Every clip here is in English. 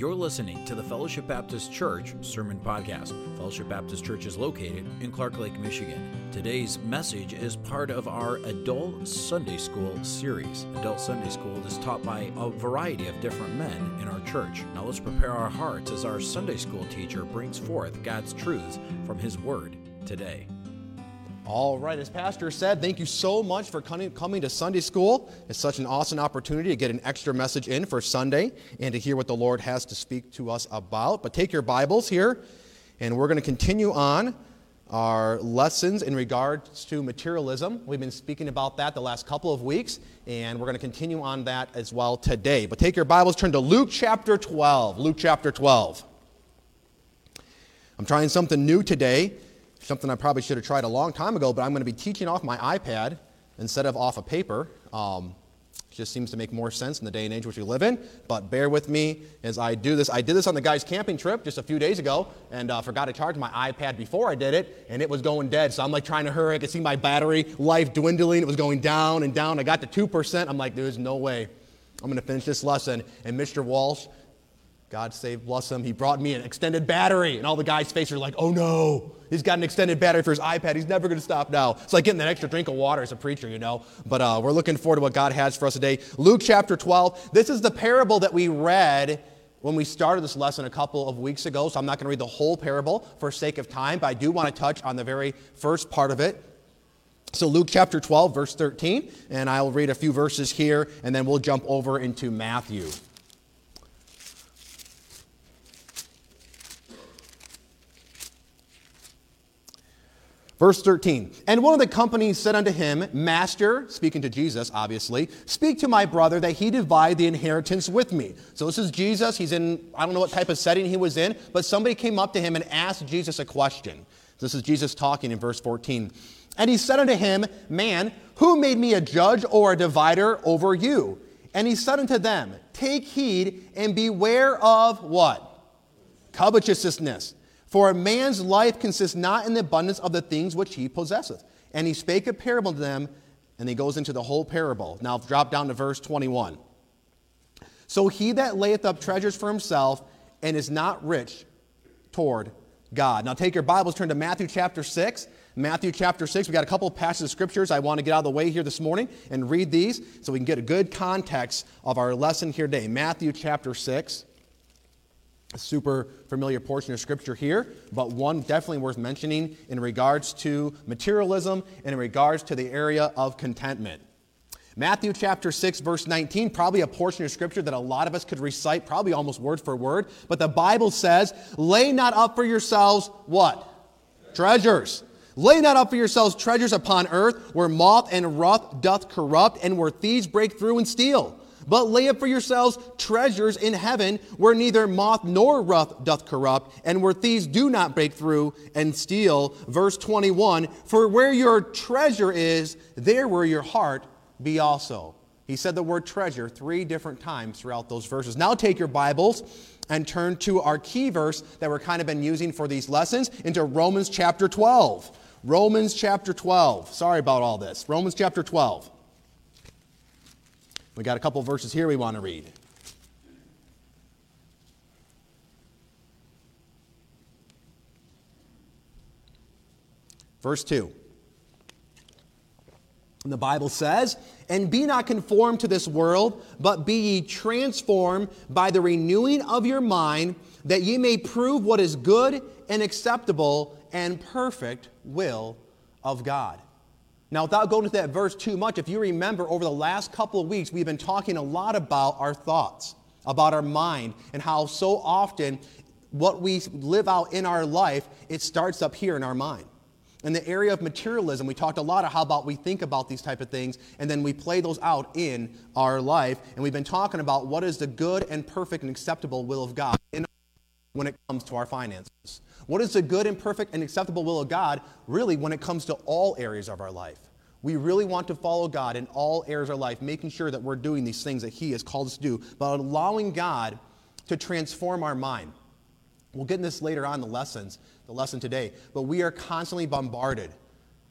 You're listening to the Fellowship Baptist Church Sermon Podcast. Fellowship Baptist Church is located in Clark Lake, Michigan. Today's message is part of our Adult Sunday School series. Adult Sunday School is taught by a variety of different men in our church. Now let's prepare our hearts as our Sunday School teacher brings forth God's truths from His Word today. All right, as Pastor said, thank you so much for coming, to Sunday school. It's such an awesome opportunity to get an extra message in for Sunday and to hear what the Lord has to speak to us about. But take your Bibles here, and we're going to continue on our lessons in regards to materialism. We've been speaking about that the last couple of weeks, and we're going to continue on that as well today. But take your Bibles, turn to Luke chapter 12. Luke chapter 12. I'm trying something new today something I probably should have tried a long time ago, but I'm going to be teaching off my iPad instead of off a of paper. Um, just seems to make more sense in the day and age which we live in. But bear with me as I do this. I did this on the guy's camping trip just a few days ago and uh, forgot to charge my iPad before I did it, and it was going dead. So I'm like trying to hurry. I could see my battery life dwindling. It was going down and down. I got to 2%. I'm like, there's no way I'm going to finish this lesson. And Mr. Walsh, God save, bless him, he brought me an extended battery. And all the guys' faces are like, oh no, he's got an extended battery for his iPad. He's never going to stop now. It's like getting that extra drink of water as a preacher, you know. But uh, we're looking forward to what God has for us today. Luke chapter 12. This is the parable that we read when we started this lesson a couple of weeks ago. So I'm not going to read the whole parable for sake of time, but I do want to touch on the very first part of it. So, Luke chapter 12, verse 13, and I'll read a few verses here, and then we'll jump over into Matthew. Verse 13, and one of the company said unto him, Master, speaking to Jesus, obviously, speak to my brother that he divide the inheritance with me. So this is Jesus. He's in, I don't know what type of setting he was in, but somebody came up to him and asked Jesus a question. This is Jesus talking in verse 14. And he said unto him, Man, who made me a judge or a divider over you? And he said unto them, Take heed and beware of what? Covetousness. For a man's life consists not in the abundance of the things which he possesseth. And he spake a parable to them, and he goes into the whole parable. Now drop down to verse 21. So he that layeth up treasures for himself and is not rich toward God. Now take your Bibles, turn to Matthew chapter 6. Matthew chapter 6, We've got a couple of passages of scriptures I want to get out of the way here this morning and read these so we can get a good context of our lesson here today. Matthew chapter 6 a super familiar portion of scripture here, but one definitely worth mentioning in regards to materialism and in regards to the area of contentment. Matthew chapter 6, verse 19, probably a portion of scripture that a lot of us could recite, probably almost word for word. But the Bible says, Lay not up for yourselves what? Treasures. Lay not up for yourselves treasures upon earth, where moth and rust doth corrupt, and where thieves break through and steal but lay up for yourselves treasures in heaven where neither moth nor rust doth corrupt, and where thieves do not break through and steal. Verse 21 For where your treasure is, there will your heart be also. He said the word treasure three different times throughout those verses. Now take your Bibles and turn to our key verse that we're kind of been using for these lessons into Romans chapter 12. Romans chapter 12. Sorry about all this. Romans chapter 12. We got a couple verses here we want to read. Verse 2. And the Bible says, And be not conformed to this world, but be ye transformed by the renewing of your mind, that ye may prove what is good and acceptable and perfect will of God. Now, without going into that verse too much, if you remember over the last couple of weeks, we've been talking a lot about our thoughts, about our mind, and how so often what we live out in our life, it starts up here in our mind. In the area of materialism, we talked a lot of how about we think about these type of things and then we play those out in our life. And we've been talking about what is the good and perfect and acceptable will of God when it comes to our finances. What is the good and perfect and acceptable will of God, really, when it comes to all areas of our life? We really want to follow God in all areas of our life, making sure that we're doing these things that He has called us to do, but allowing God to transform our mind. We'll get in this later on in the lessons, the lesson today, but we are constantly bombarded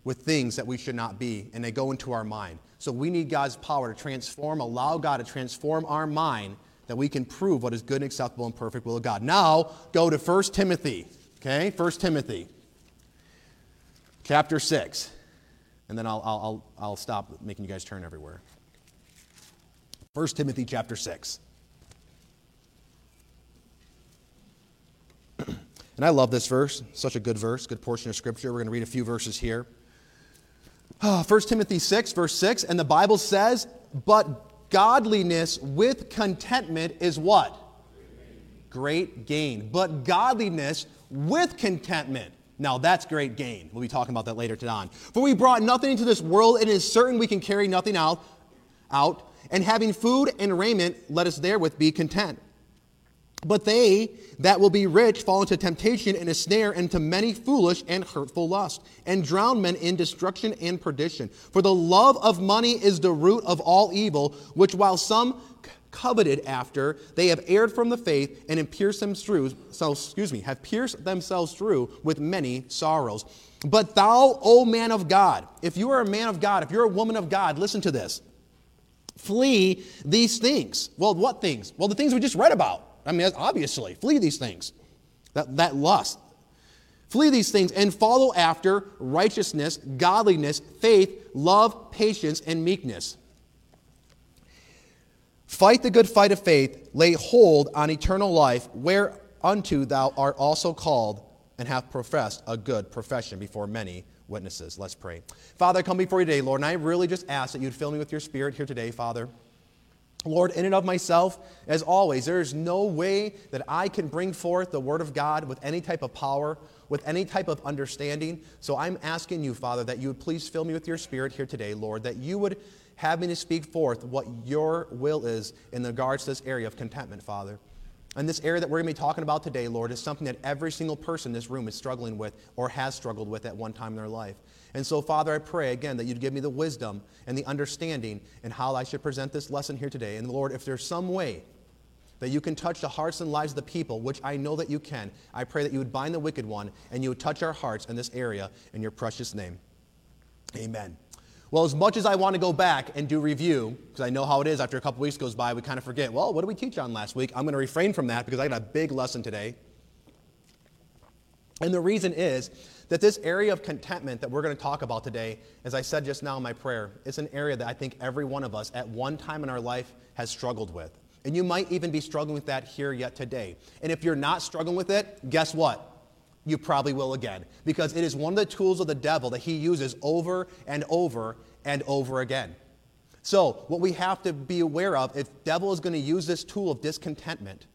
with things that we should not be, and they go into our mind. So we need God's power to transform, allow God to transform our mind that we can prove what is good and acceptable and perfect will of God. Now, go to 1 Timothy, okay? 1 Timothy, chapter 6. And then I'll, I'll, I'll stop making you guys turn everywhere. 1 Timothy chapter 6. and I love this verse, such a good verse, good portion of scripture. We're going to read a few verses here. Ah, 1 Timothy 6, verse 6, and the Bible says, But godliness with contentment is what? Great gain. But godliness with contentment. Now that's great gain. We'll be talking about that later on. For we brought nothing into this world, and it is certain we can carry nothing out, out. And having food and raiment, let us therewith be content. But they that will be rich fall into temptation and a snare, and into many foolish and hurtful lusts, and drown men in destruction and perdition. For the love of money is the root of all evil, which while some coveted after, they have erred from the faith and have pierced themselves excuse me, have pierced themselves through with many sorrows. But thou, O man of God, if you are a man of God, if you're a woman of God, listen to this. Flee these things. Well, what things? Well, the things we just read about. I mean, obviously, flee these things. That, that lust. Flee these things and follow after righteousness, godliness, faith, love, patience, and meekness. Fight the good fight of faith, lay hold on eternal life, whereunto thou art also called and have professed a good profession before many witnesses. Let's pray. Father, I come before you today, Lord, and I really just ask that you'd fill me with your spirit here today, Father. Lord, in and of myself, as always, there is no way that I can bring forth the Word of God with any type of power, with any type of understanding. So I'm asking you, Father, that you would please fill me with your Spirit here today, Lord, that you would have me to speak forth what your will is in regards to this area of contentment, Father. And this area that we're going to be talking about today, Lord, is something that every single person in this room is struggling with or has struggled with at one time in their life. And so, Father, I pray again that you'd give me the wisdom and the understanding in how I should present this lesson here today. And Lord, if there's some way that you can touch the hearts and lives of the people, which I know that you can, I pray that you would bind the wicked one and you would touch our hearts in this area in your precious name. Amen. Well, as much as I want to go back and do review, because I know how it is after a couple weeks goes by, we kind of forget, well, what did we teach on last week? I'm going to refrain from that because I got a big lesson today. And the reason is that this area of contentment that we're going to talk about today, as I said just now in my prayer, is an area that I think every one of us at one time in our life has struggled with. And you might even be struggling with that here yet today. And if you're not struggling with it, guess what? You probably will again. Because it is one of the tools of the devil that he uses over and over and over again. So, what we have to be aware of, if devil is going to use this tool of discontentment,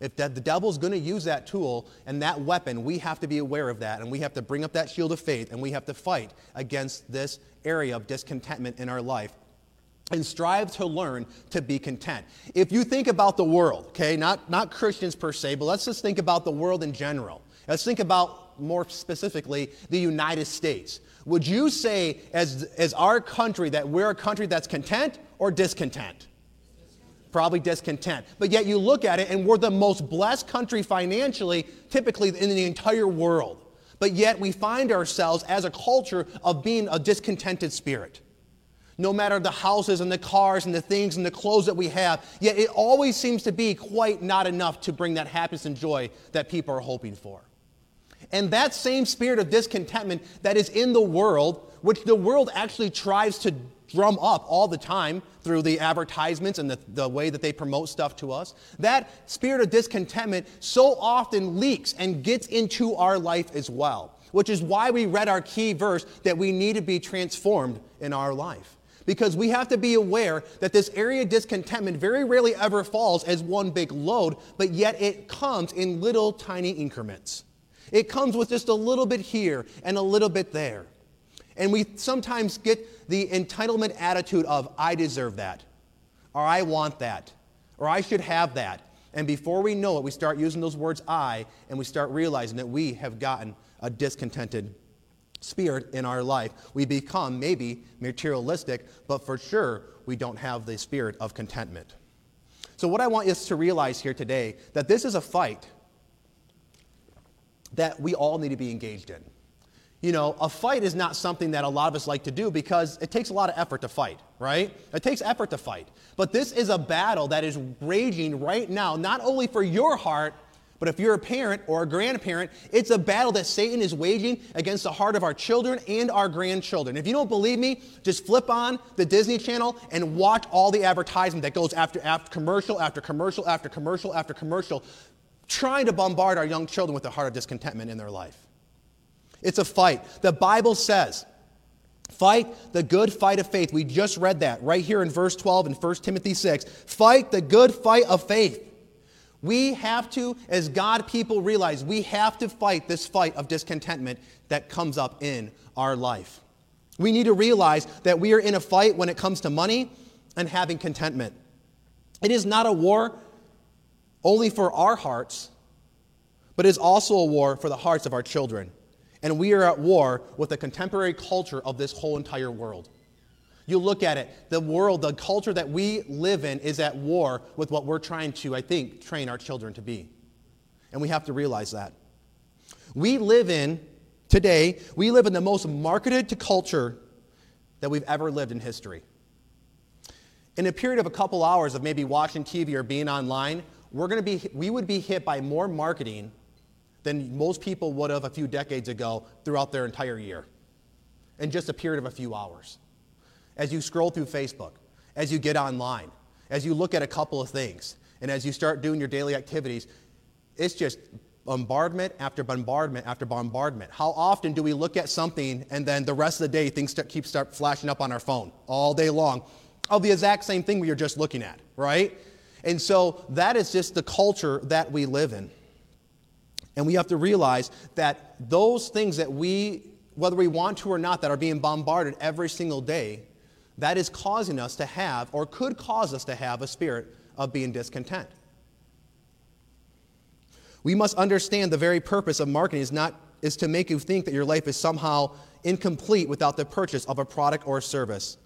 if the devil is going to use that tool and that weapon, we have to be aware of that and we have to bring up that shield of faith and we have to fight against this area of discontentment in our life and strive to learn to be content. If you think about the world, okay, not, not Christians per se, but let's just think about the world in general. Let's think about more specifically the United States. Would you say, as, as our country, that we're a country that's content or discontent? probably discontent. But yet you look at it and we're the most blessed country financially, typically in the entire world. But yet we find ourselves as a culture of being a discontented spirit. No matter the houses and the cars and the things and the clothes that we have, yet it always seems to be quite not enough to bring that happiness and joy that people are hoping for. And that same spirit of discontentment that is in the world, which the world actually tries to drum up all the time through the advertisements and the, the way that they promote stuff to us. That spirit of discontentment so often leaks and gets into our life as well, which is why we read our key verse that we need to be transformed in our life. Because we have to be aware that this area of discontentment very rarely ever falls as one big load, but yet it comes in little tiny increments. It comes with just a little bit here and a little bit there. And we sometimes get the entitlement attitude of, I deserve that, or I want that, or I should have that. And before we know it, we start using those words I, and we start realizing that we have gotten a discontented spirit in our life. We become maybe materialistic, but for sure, we don't have the spirit of contentment. So, what I want us to realize here today that this is a fight that we all need to be engaged in. you know, a fight is not something that a lot of us like to do because it takes a lot of effort to fight, right? It takes effort to fight. But this is a battle that is raging right now, not only for your heart, but if you're a parent or a grandparent, it's a battle that Satan is waging against the heart of our children and our grandchildren. If you don't believe me, just flip on the Disney Channel and watch all the advertisement that goes after, after commercial after commercial after commercial after commercial, trying to bombard our young children with the heart of discontentment in their life. It's a fight. The Bible says, fight the good fight of faith. We just read that right here in verse 12 in 1 Timothy 6. Fight the good fight of faith. We have to, as God people, realize we have to fight this fight of discontentment that comes up in our life. We need to realize that we are in a fight when it comes to money and having contentment. It is not a war only for our hearts, but is also a war for the hearts of our children. And we are at war with the contemporary culture of this whole entire world. You look at it, the world, the culture that we live in is at war with what we're trying to, I think, train our children to be. And we have to realize that. We live in, today, we live in the most marketed to culture that we've ever lived in history. In a period of a couple hours of maybe watching TV or being online, we're going to be, we would be hit by more marketing than most people would have a few decades ago throughout their entire year in just a period of a few hours. As you scroll through Facebook, as you get online, as you look at a couple of things, and as you start doing your daily activities, it's just bombardment after bombardment after bombardment. How often do we look at something and then the rest of the day things keep start flashing up on our phone all day long of the exact same thing we were just looking at, right? And so that is just the culture that we live in. And we have to realize that those things that we, whether we want to or not, that are being bombarded every single day, that is causing us to have, or could cause us to have, a spirit of being discontent. We must understand the very purpose of marketing is not is to make you think that your life is somehow incomplete without the purchase of a product or service.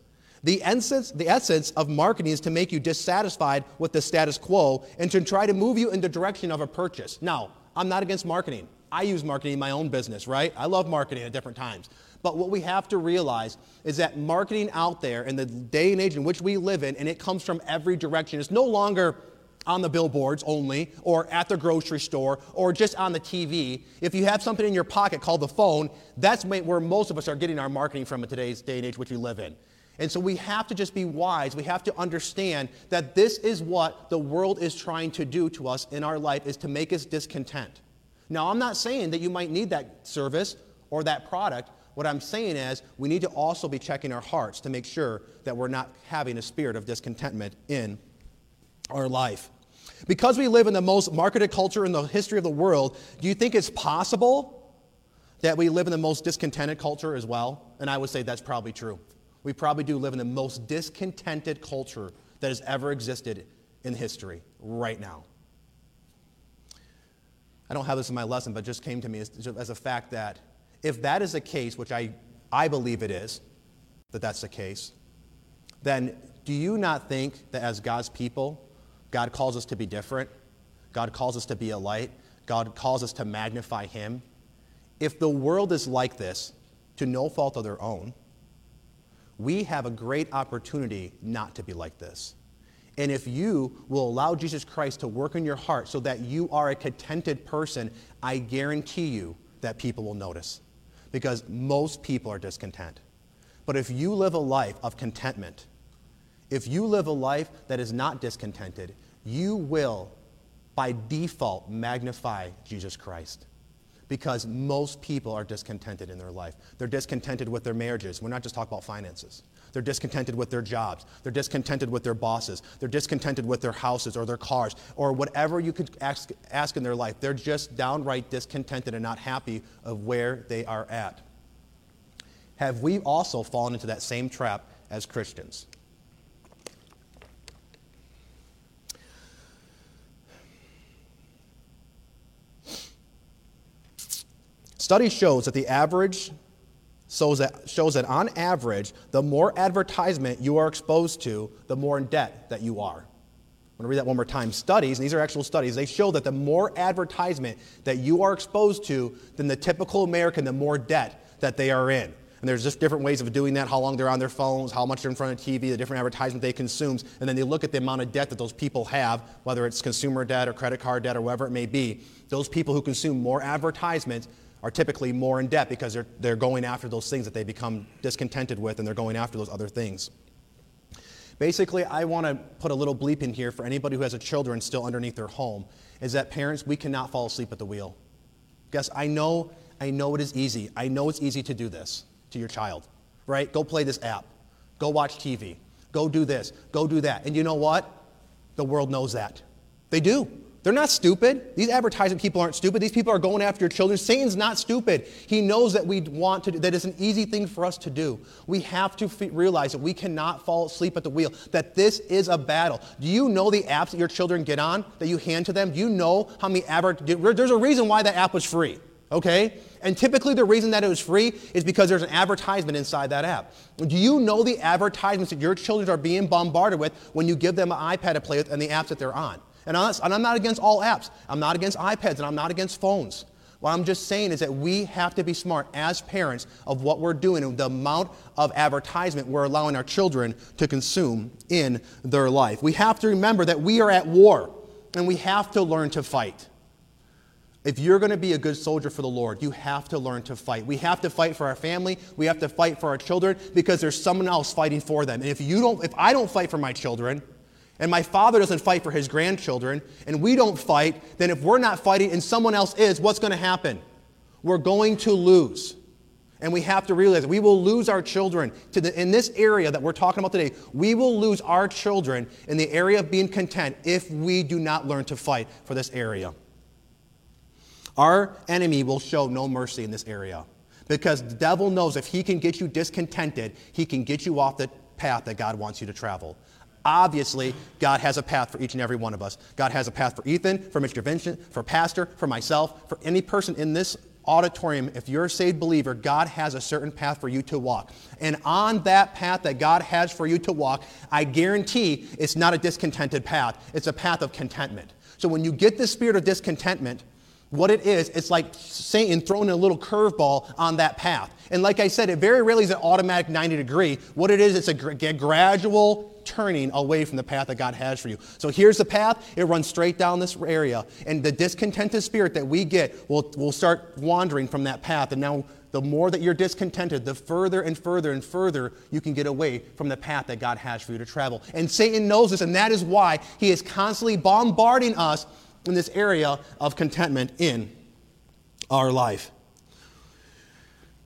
The essence, the essence of marketing is to make you dissatisfied with the status quo and to try to move you in the direction of a purchase. Now, I'm not against marketing. I use marketing in my own business, right? I love marketing at different times. But what we have to realize is that marketing out there in the day and age in which we live in, and it comes from every direction, it's no longer on the billboards only, or at the grocery store, or just on the TV. If you have something in your pocket called the phone, that's where most of us are getting our marketing from in today's day and age which we live in. And so we have to just be wise. We have to understand that this is what the world is trying to do to us in our life is to make us discontent. Now, I'm not saying that you might need that service or that product. What I'm saying is we need to also be checking our hearts to make sure that we're not having a spirit of discontentment in our life. Because we live in the most marketed culture in the history of the world, do you think it's possible that we live in the most discontented culture as well? And I would say that's probably true we probably do live in the most discontented culture that has ever existed in history right now. I don't have this in my lesson, but just came to me as, as a fact that if that is the case, which I, I believe it is, that that's the case, then do you not think that as God's people, God calls us to be different? God calls us to be a light? God calls us to magnify Him? If the world is like this, to no fault of their own, we have a great opportunity not to be like this. And if you will allow Jesus Christ to work in your heart so that you are a contented person, I guarantee you that people will notice. Because most people are discontent. But if you live a life of contentment, if you live a life that is not discontented, you will, by default, magnify Jesus Christ because most people are discontented in their life. They're discontented with their marriages. We're not just talking about finances. They're discontented with their jobs. They're discontented with their bosses. They're discontented with their houses or their cars or whatever you could ask, ask in their life. They're just downright discontented and not happy of where they are at. Have we also fallen into that same trap as Christians? Study shows that the average shows that, shows that on average, the more advertisement you are exposed to, the more in debt that you are. I'm going to read that one more time. Studies, and these are actual studies, they show that the more advertisement that you are exposed to than the typical American, the more debt that they are in. And there's just different ways of doing that, how long they're on their phones, how much they're in front of TV, the different advertisement they consume. And then they look at the amount of debt that those people have, whether it's consumer debt or credit card debt or whatever it may be. Those people who consume more advertisements are typically more in debt because they're, they're going after those things that they become discontented with and they're going after those other things. Basically, I want to put a little bleep in here for anybody who has a children still underneath their home is that parents, we cannot fall asleep at the wheel. Guess I know, I know it is easy. I know it's easy to do this to your child, right? Go play this app. Go watch TV. Go do this. Go do that. And you know what? The world knows that. They do. They're not stupid. These advertising people aren't stupid. These people are going after your children. Satan's not stupid. He knows that we want to do, that it's an easy thing for us to do. We have to f- realize that we cannot fall asleep at the wheel, that this is a battle. Do you know the apps that your children get on that you hand to them? Do you know how many adver- There's a reason why that app was free, okay? And typically the reason that it was free is because there's an advertisement inside that app. Do you know the advertisements that your children are being bombarded with when you give them an iPad to play with and the apps that they're on? And I'm not against all apps. I'm not against iPads and I'm not against phones. What I'm just saying is that we have to be smart as parents of what we're doing and the amount of advertisement we're allowing our children to consume in their life. We have to remember that we are at war and we have to learn to fight. If you're going to be a good soldier for the Lord, you have to learn to fight. We have to fight for our family. We have to fight for our children because there's someone else fighting for them. And if you don't, if I don't fight for my children, and my father doesn't fight for his grandchildren, and we don't fight, then if we're not fighting and someone else is, what's going to happen? We're going to lose. And we have to realize we will lose our children the, in this area that we're talking about today. We will lose our children in the area of being content if we do not learn to fight for this area. Our enemy will show no mercy in this area because the devil knows if he can get you discontented, he can get you off the path that God wants you to travel. Obviously, God has a path for each and every one of us. God has a path for Ethan, for Mr. Vincent, for Pastor, for myself, for any person in this auditorium. If you're a saved believer, God has a certain path for you to walk. And on that path that God has for you to walk, I guarantee it's not a discontented path, it's a path of contentment. So when you get the spirit of discontentment, what it is, it's like Satan throwing a little curveball on that path. And like I said, it very rarely is an automatic 90 degree. What it is, it's a gradual turning away from the path that God has for you. So here's the path. It runs straight down this area. And the discontented spirit that we get will, will start wandering from that path. And now, the more that you're discontented, the further and further and further you can get away from the path that God has for you to travel. And Satan knows this, and that is why he is constantly bombarding us in this area of contentment in our life.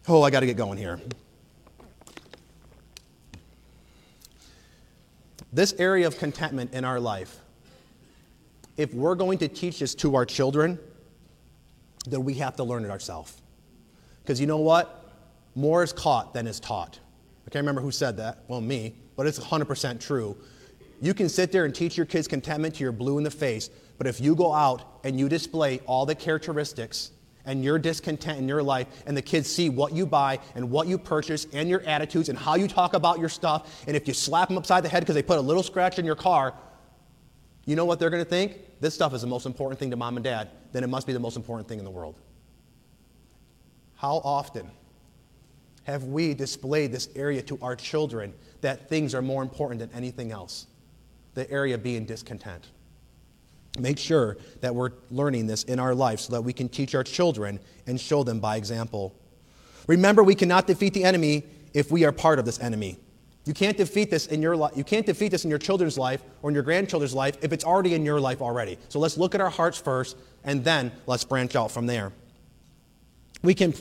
Oh, I got to get going here. This area of contentment in our life, if we're going to teach this to our children, then we have to learn it ourselves. Because you know what? More is caught than is taught. I can't remember who said that. Well, me, but it's 100% true. You can sit there and teach your kids contentment to your blue in the face, but if you go out and you display all the characteristics and your discontent in your life, and the kids see what you buy and what you purchase and your attitudes and how you talk about your stuff, and if you slap them upside the head because they put a little scratch in your car, you know what they're going to think? This stuff is the most important thing to mom and dad, then it must be the most important thing in the world. How often have we displayed this area to our children that things are more important than anything else? The area being discontent. Make sure that we're learning this in our life so that we can teach our children and show them by example. Remember, we cannot defeat the enemy if we are part of this enemy. You can't defeat this in your life. You can't defeat this in your children's life or in your grandchildren's life if it's already in your life already. So let's look at our hearts first, and then let's branch out from there. We can.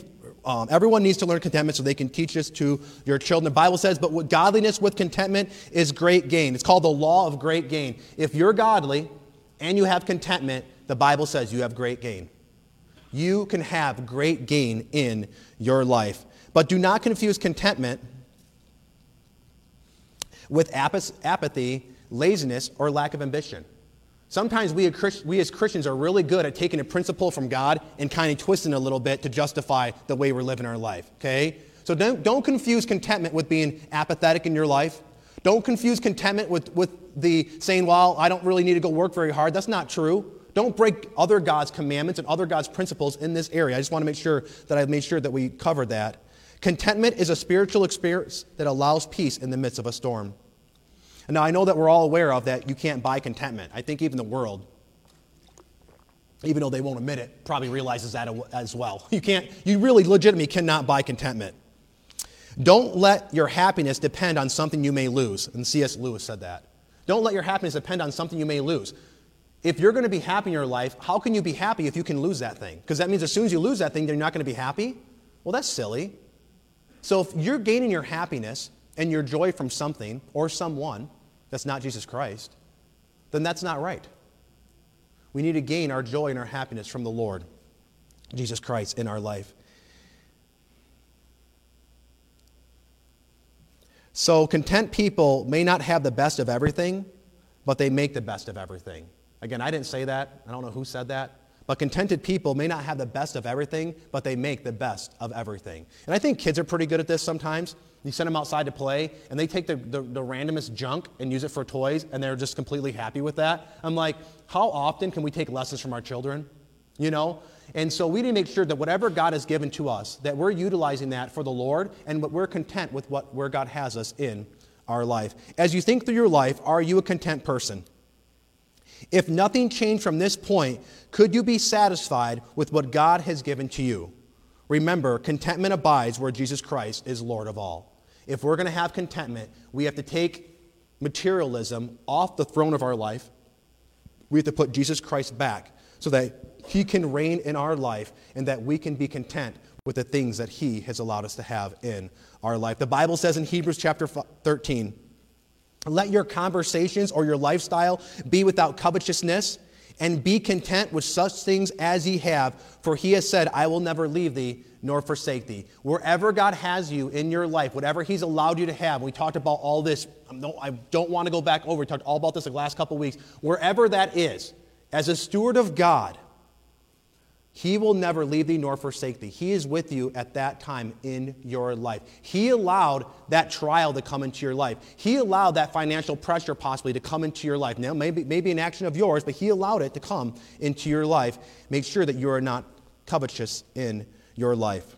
Um, everyone needs to learn contentment so they can teach this to your children. The Bible says, but godliness with contentment is great gain. It's called the law of great gain. If you're godly, and you have contentment, the Bible says you have great gain. You can have great gain in your life. But do not confuse contentment with apathy, laziness, or lack of ambition. Sometimes we, we as Christians are really good at taking a principle from God and kind of twisting it a little bit to justify the way we're living our life, okay? So don't, don't confuse contentment with being apathetic in your life. Don't confuse contentment with, with the saying, well, I don't really need to go work very hard. That's not true. Don't break other God's commandments and other God's principles in this area. I just want to make sure that I made sure that we covered that. Contentment is a spiritual experience that allows peace in the midst of a storm. And now I know that we're all aware of that you can't buy contentment. I think even the world, even though they won't admit it, probably realizes that as well. You can't, you really legitimately cannot buy contentment. Don't let your happiness depend on something you may lose. And C.S. Lewis said that. Don't let your happiness depend on something you may lose. If you're going to be happy in your life, how can you be happy if you can lose that thing? Because that means as soon as you lose that thing, you're not going to be happy? Well, that's silly. So if you're gaining your happiness and your joy from something or someone that's not Jesus Christ, then that's not right. We need to gain our joy and our happiness from the Lord, Jesus Christ, in our life. So, content people may not have the best of everything, but they make the best of everything. Again, I didn't say that. I don't know who said that. But contented people may not have the best of everything, but they make the best of everything. And I think kids are pretty good at this sometimes. You send them outside to play, and they take the, the, the, randomest junk and use it for toys, and they're just completely happy with that. I'm like, how often can we take lessons from our children? You know? And so we need to make sure that whatever God has given to us, that we're utilizing that for the Lord, and we're content with what, where God has us in our life. As you think through your life, are you a content person? If nothing changed from this point, could you be satisfied with what God has given to you? Remember, contentment abides where Jesus Christ is Lord of all. If we're going to have contentment, we have to take materialism off the throne of our life. We have to put Jesus Christ back so that he can reign in our life and that we can be content with the things that He has allowed us to have in our life. The Bible says in Hebrews chapter 13, let your conversations or your lifestyle be without covetousness and be content with such things as ye have, for he has said, I will never leave thee nor forsake thee. Wherever God has you in your life, whatever he's allowed you to have, we talked about all this. I don't want to go back over, we talked all about this the last couple weeks. Wherever that is, as a steward of God, he will never leave thee nor forsake thee. He is with you at that time in your life. He allowed that trial to come into your life. He allowed that financial pressure possibly to come into your life. Now, maybe, maybe an action of yours, but He allowed it to come into your life. Make sure that you are not covetous in your life.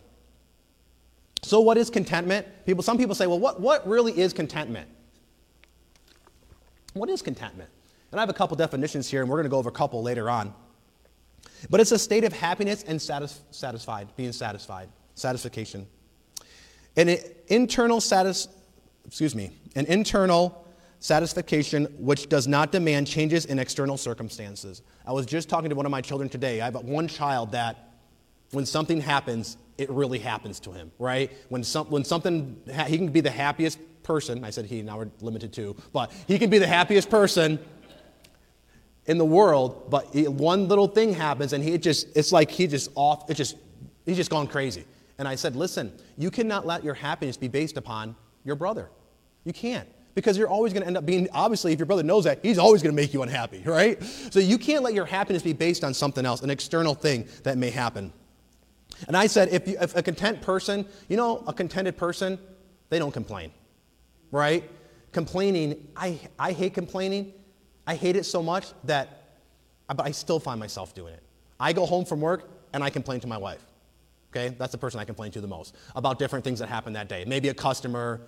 So, what is contentment? People, some people say, well, what, what really is contentment? What is contentment? And I have a couple definitions here, and we're going to go over a couple later on. But it's a state of happiness and satis- satisfied, being satisfied, satisfaction. An internal satis- excuse me, an internal satisfaction which does not demand changes in external circumstances. I was just talking to one of my children today. I have one child that when something happens, it really happens to him, right? When, some, when something, he can be the happiest person. I said he, now we're limited to, but he can be the happiest person in the world, but one little thing happens and he just, it's like he just off, it's just, he's just gone crazy. And I said, listen, you cannot let your happiness be based upon your brother. You can't. Because you're always going to end up being, obviously, if your brother knows that, he's always going to make you unhappy, right? So you can't let your happiness be based on something else, an external thing that may happen. And I said, if, you, if a content person, you know, a contented person, they don't complain, right? Complaining, I, I hate complaining I hate it so much that but I still find myself doing it. I go home from work and I complain to my wife. Okay? That's the person I complain to the most about different things that happened that day. Maybe a customer,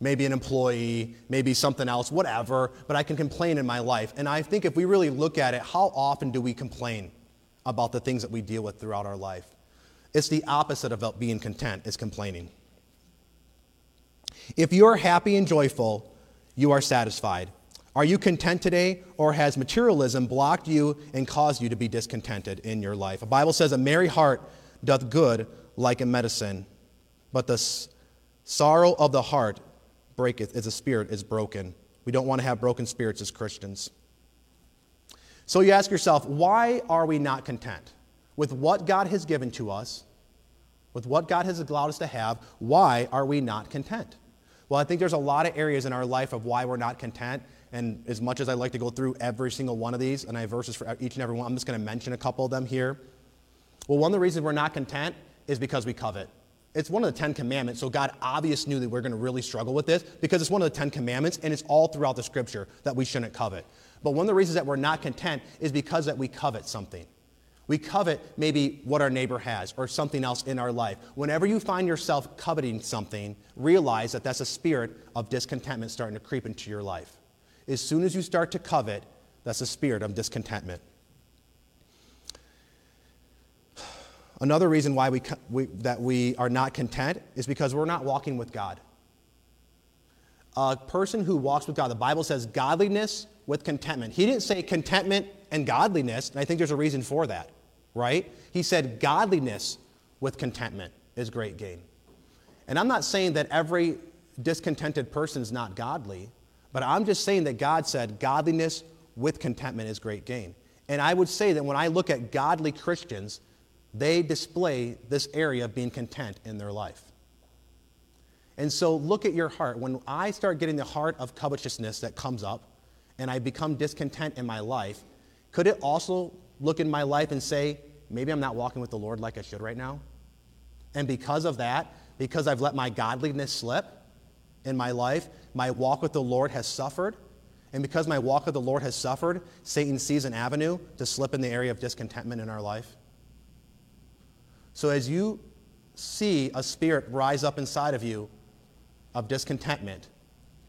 maybe an employee, maybe something else, whatever, but I can complain in my life. And I think if we really look at it, how often do we complain about the things that we deal with throughout our life? It's the opposite of being content, is complaining. If you are happy and joyful, you are satisfied. Are you content today, or has materialism blocked you and caused you to be discontented in your life? The Bible says, A merry heart doth good like a medicine, but the sorrow of the heart breaketh as the spirit is broken. We don't want to have broken spirits as Christians. So you ask yourself, why are we not content? With what God has given to us, with what God has allowed us to have, why are we not content? Well, I think there's a lot of areas in our life of why we're not content, and as much as I like to go through every single one of these, and I have verses for each and every one, I'm just going to mention a couple of them here. Well, one of the reasons we're not content is because we covet. It's one of the Ten Commandments, so God obviously knew that we're going to really struggle with this because it's one of the Ten Commandments, and it's all throughout the Scripture that we shouldn't covet. But one of the reasons that we're not content is because that we covet something. We covet maybe what our neighbor has or something else in our life. Whenever you find yourself coveting something, realize that that's a spirit of discontentment starting to creep into your life. As soon as you start to covet, that's a spirit of discontentment. Another reason why we, we, that we are not content is because we're not walking with God. A person who walks with God, the Bible says godliness with contentment. He didn't say contentment and godliness, and I think there's a reason for that, right? He said godliness with contentment is great gain. And I'm not saying that every discontented person is not godly, but I'm just saying that God said godliness with contentment is great gain. And I would say that when I look at godly Christians, they display this area of being content in their life. And so look at your heart. When I start getting the heart of covetousness that comes up and I become discontent in my life, could it also look in my life and say, maybe I'm not walking with the Lord like I should right now? And because of that, because I've let my godliness slip in my life, my walk with the Lord has suffered. And because my walk with the Lord has suffered, Satan sees an avenue to slip in the area of discontentment in our life. So as you see a spirit rise up inside of you of discontentment,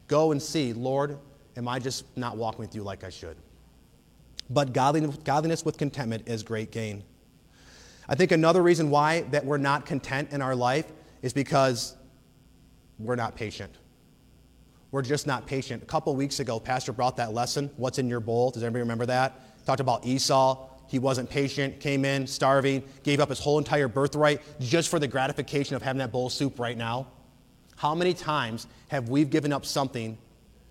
go and see, Lord, am I just not walking with you like I should? But godliness, with contentment is great gain. I think another reason why that we're not content in our life is because we're not patient. We're just not patient. A couple weeks ago, Pastor brought that lesson, What's in Your Bowl? Does anybody remember that? Talked about Esau he wasn't patient, came in starving, gave up his whole entire birthright just for the gratification of having that bowl of soup right now. How many times have we given up something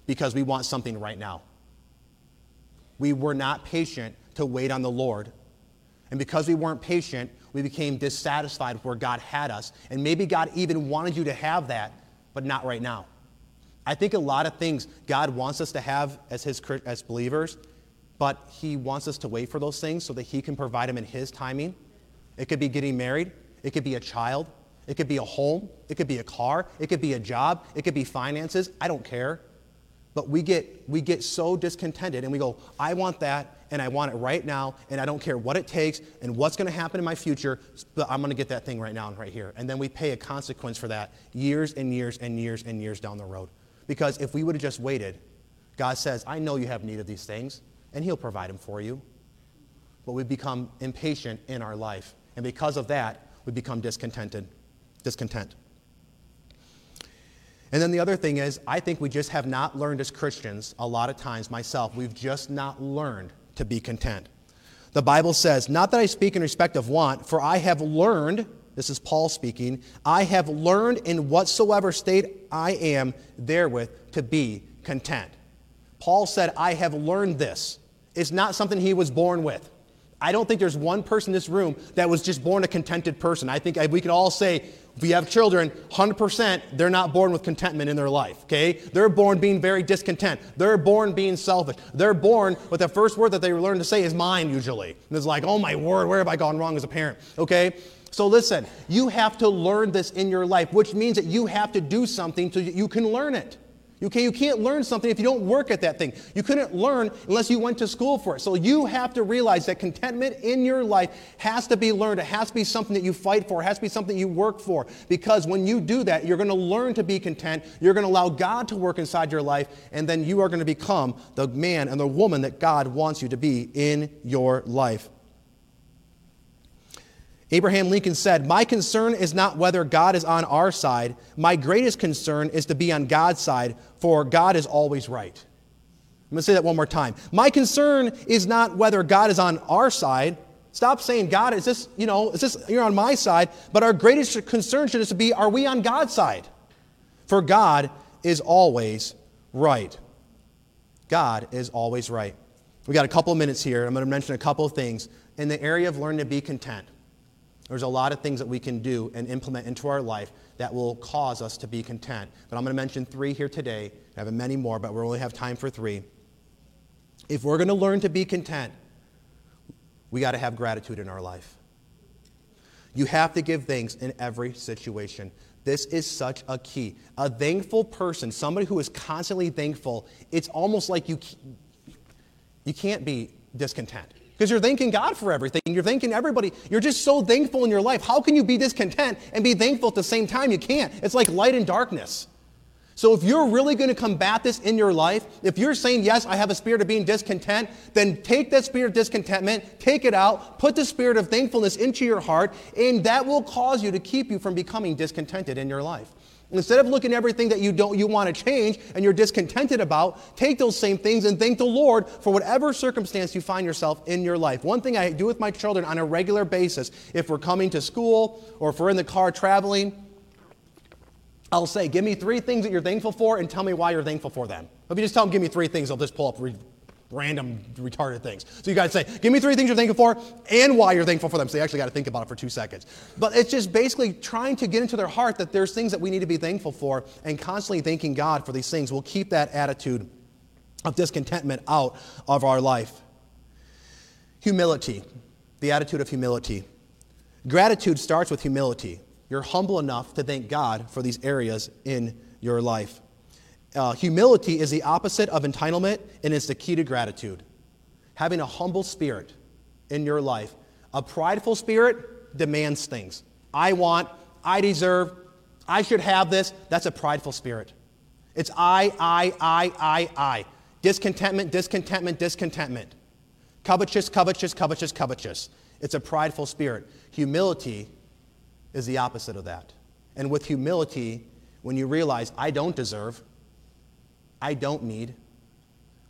because we want something right now? We were not patient to wait on the Lord. And because we weren't patient, we became dissatisfied with where God had us. And maybe God even wanted you to have that, but not right now. I think a lot of things God wants us to have as, his, as believers but He wants us to wait for those things so that He can provide them in His timing. It could be getting married, it could be a child, it could be a home, it could be a car, it could be a job, it could be finances. I don't care. But we get, we get so discontented and we go, I want that and I want it right now and I don't care what it takes and what's going to happen in my future, but I'm going to get that thing right now and right here. And then we pay a consequence for that years and years and years and years down the road. Because if we would have just waited, God says, I know you have need of these things and He'll provide them for you. But we become impatient in our life. And because of that, we become discontented, discontent. And then the other thing is, I think we just have not learned as Christians, a lot of times, myself, we've just not learned to be content. The Bible says, Not that I speak in respect of want, for I have learned, this is Paul speaking, I have learned in whatsoever state I am therewith to be content. Paul said, I have learned this. It's not something he was born with. I don't think there's one person in this room that was just born a contented person. I think we can all say, if we have children, 100% they're not born with contentment in their life, okay? They're born being very discontent. They're born being selfish. They're born with the first word that they learn to say is mine, usually. And it's like, oh my word, where have I gone wrong as a parent, okay? So listen, you have to learn this in your life, which means that you have to do something so you can learn it. Okay, you can't learn something if you don't work at that thing. You couldn't learn unless you went to school for it. So you have to realize that contentment in your life has to be learned. It has to be something that you fight for. It has to be something you work for. Because when you do that, you're going to learn to be content. You're going to allow God to work inside your life, and then you are going to become the man and the woman that God wants you to be in your life. Abraham Lincoln said, My concern is not whether God is on our side. My greatest concern is to be on God's side, for God is always right. I'm going to say that one more time. My concern is not whether God is on our side. Stop saying, God, is this, you know, is this, you're on my side. But our greatest concern should just be, are we on God's side? For God is always right. God is always right. We got a couple minutes here. I'm going to mention a couple of things in the area of learning to be content. There's a lot of things that we can do and implement into our life that will cause us to be content. But I'm going to mention three here today. I have many more, but we only have time for three. If we're going to learn to be content, we got to have gratitude in our life. You have to give thanks in every situation. This is such a key. A thankful person, somebody who is constantly thankful, it's almost like you, you can't be discontent. Because you're thanking God for everything. You're thanking everybody. You're just so thankful in your life. How can you be discontent and be thankful at the same time? You can't. It's like light and darkness. So if you're really going to combat this in your life, if you're saying, yes, I have a spirit of being discontent, then take that spirit of discontentment, take it out, put the spirit of thankfulness into your heart, and that will cause you to keep you from becoming discontented in your life. Instead of looking at everything that you don't you want to change and you're discontented about, take those same things and thank the Lord for whatever circumstance you find yourself in your life. One thing I do with my children on a regular basis, if we're coming to school or if we're in the car traveling, I'll say, give me three things that you're thankful for and tell me why you're thankful for them. If you just tell them, give me three things, they'll just pull up random retarded things. So you to say, give me three things you're thankful for and why you're thankful for them. So you actually got to think about it for two seconds. But it's just basically trying to get into their heart that there's things that we need to be thankful for and constantly thanking God for these things will keep that attitude of discontentment out of our life. Humility, the attitude of humility. Gratitude starts with humility you're humble enough to thank God for these areas in your life. Uh, humility is the opposite of entitlement, and it's the key to gratitude. Having a humble spirit in your life. A prideful spirit demands things. I want, I deserve, I should have this. That's a prideful spirit. It's I, I, I, I, I. Discontentment, discontentment, discontentment. Covetous, covetous, covetous, covetous. It's a prideful spirit. Humility is the opposite of that. And with humility, when you realize, I don't deserve, I don't need,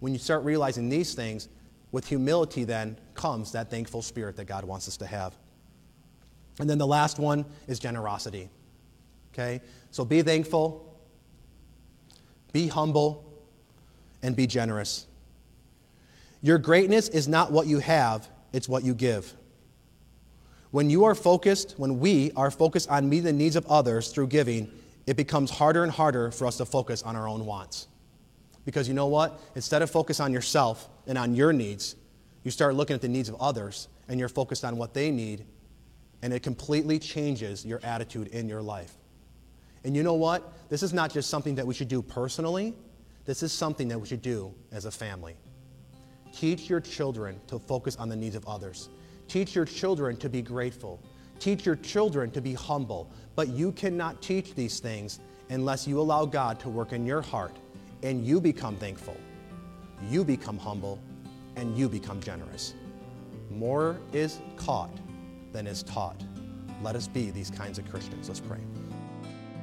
when you start realizing these things, with humility then comes that thankful spirit that God wants us to have. And then the last one is generosity. Okay? So be thankful, be humble, and be generous. Your greatness is not what you have, it's what you give. When you are focused, when we are focused on meeting the needs of others through giving, it becomes harder and harder for us to focus on our own wants. Because you know what? Instead of focus on yourself and on your needs, you start looking at the needs of others and you're focused on what they need, and it completely changes your attitude in your life. And you know what? This is not just something that we should do personally, this is something that we should do as a family. Teach your children to focus on the needs of others. Teach your children to be grateful. Teach your children to be humble. But you cannot teach these things unless you allow God to work in your heart and you become thankful, you become humble, and you become generous. More is caught than is taught. Let us be these kinds of Christians. Let's pray.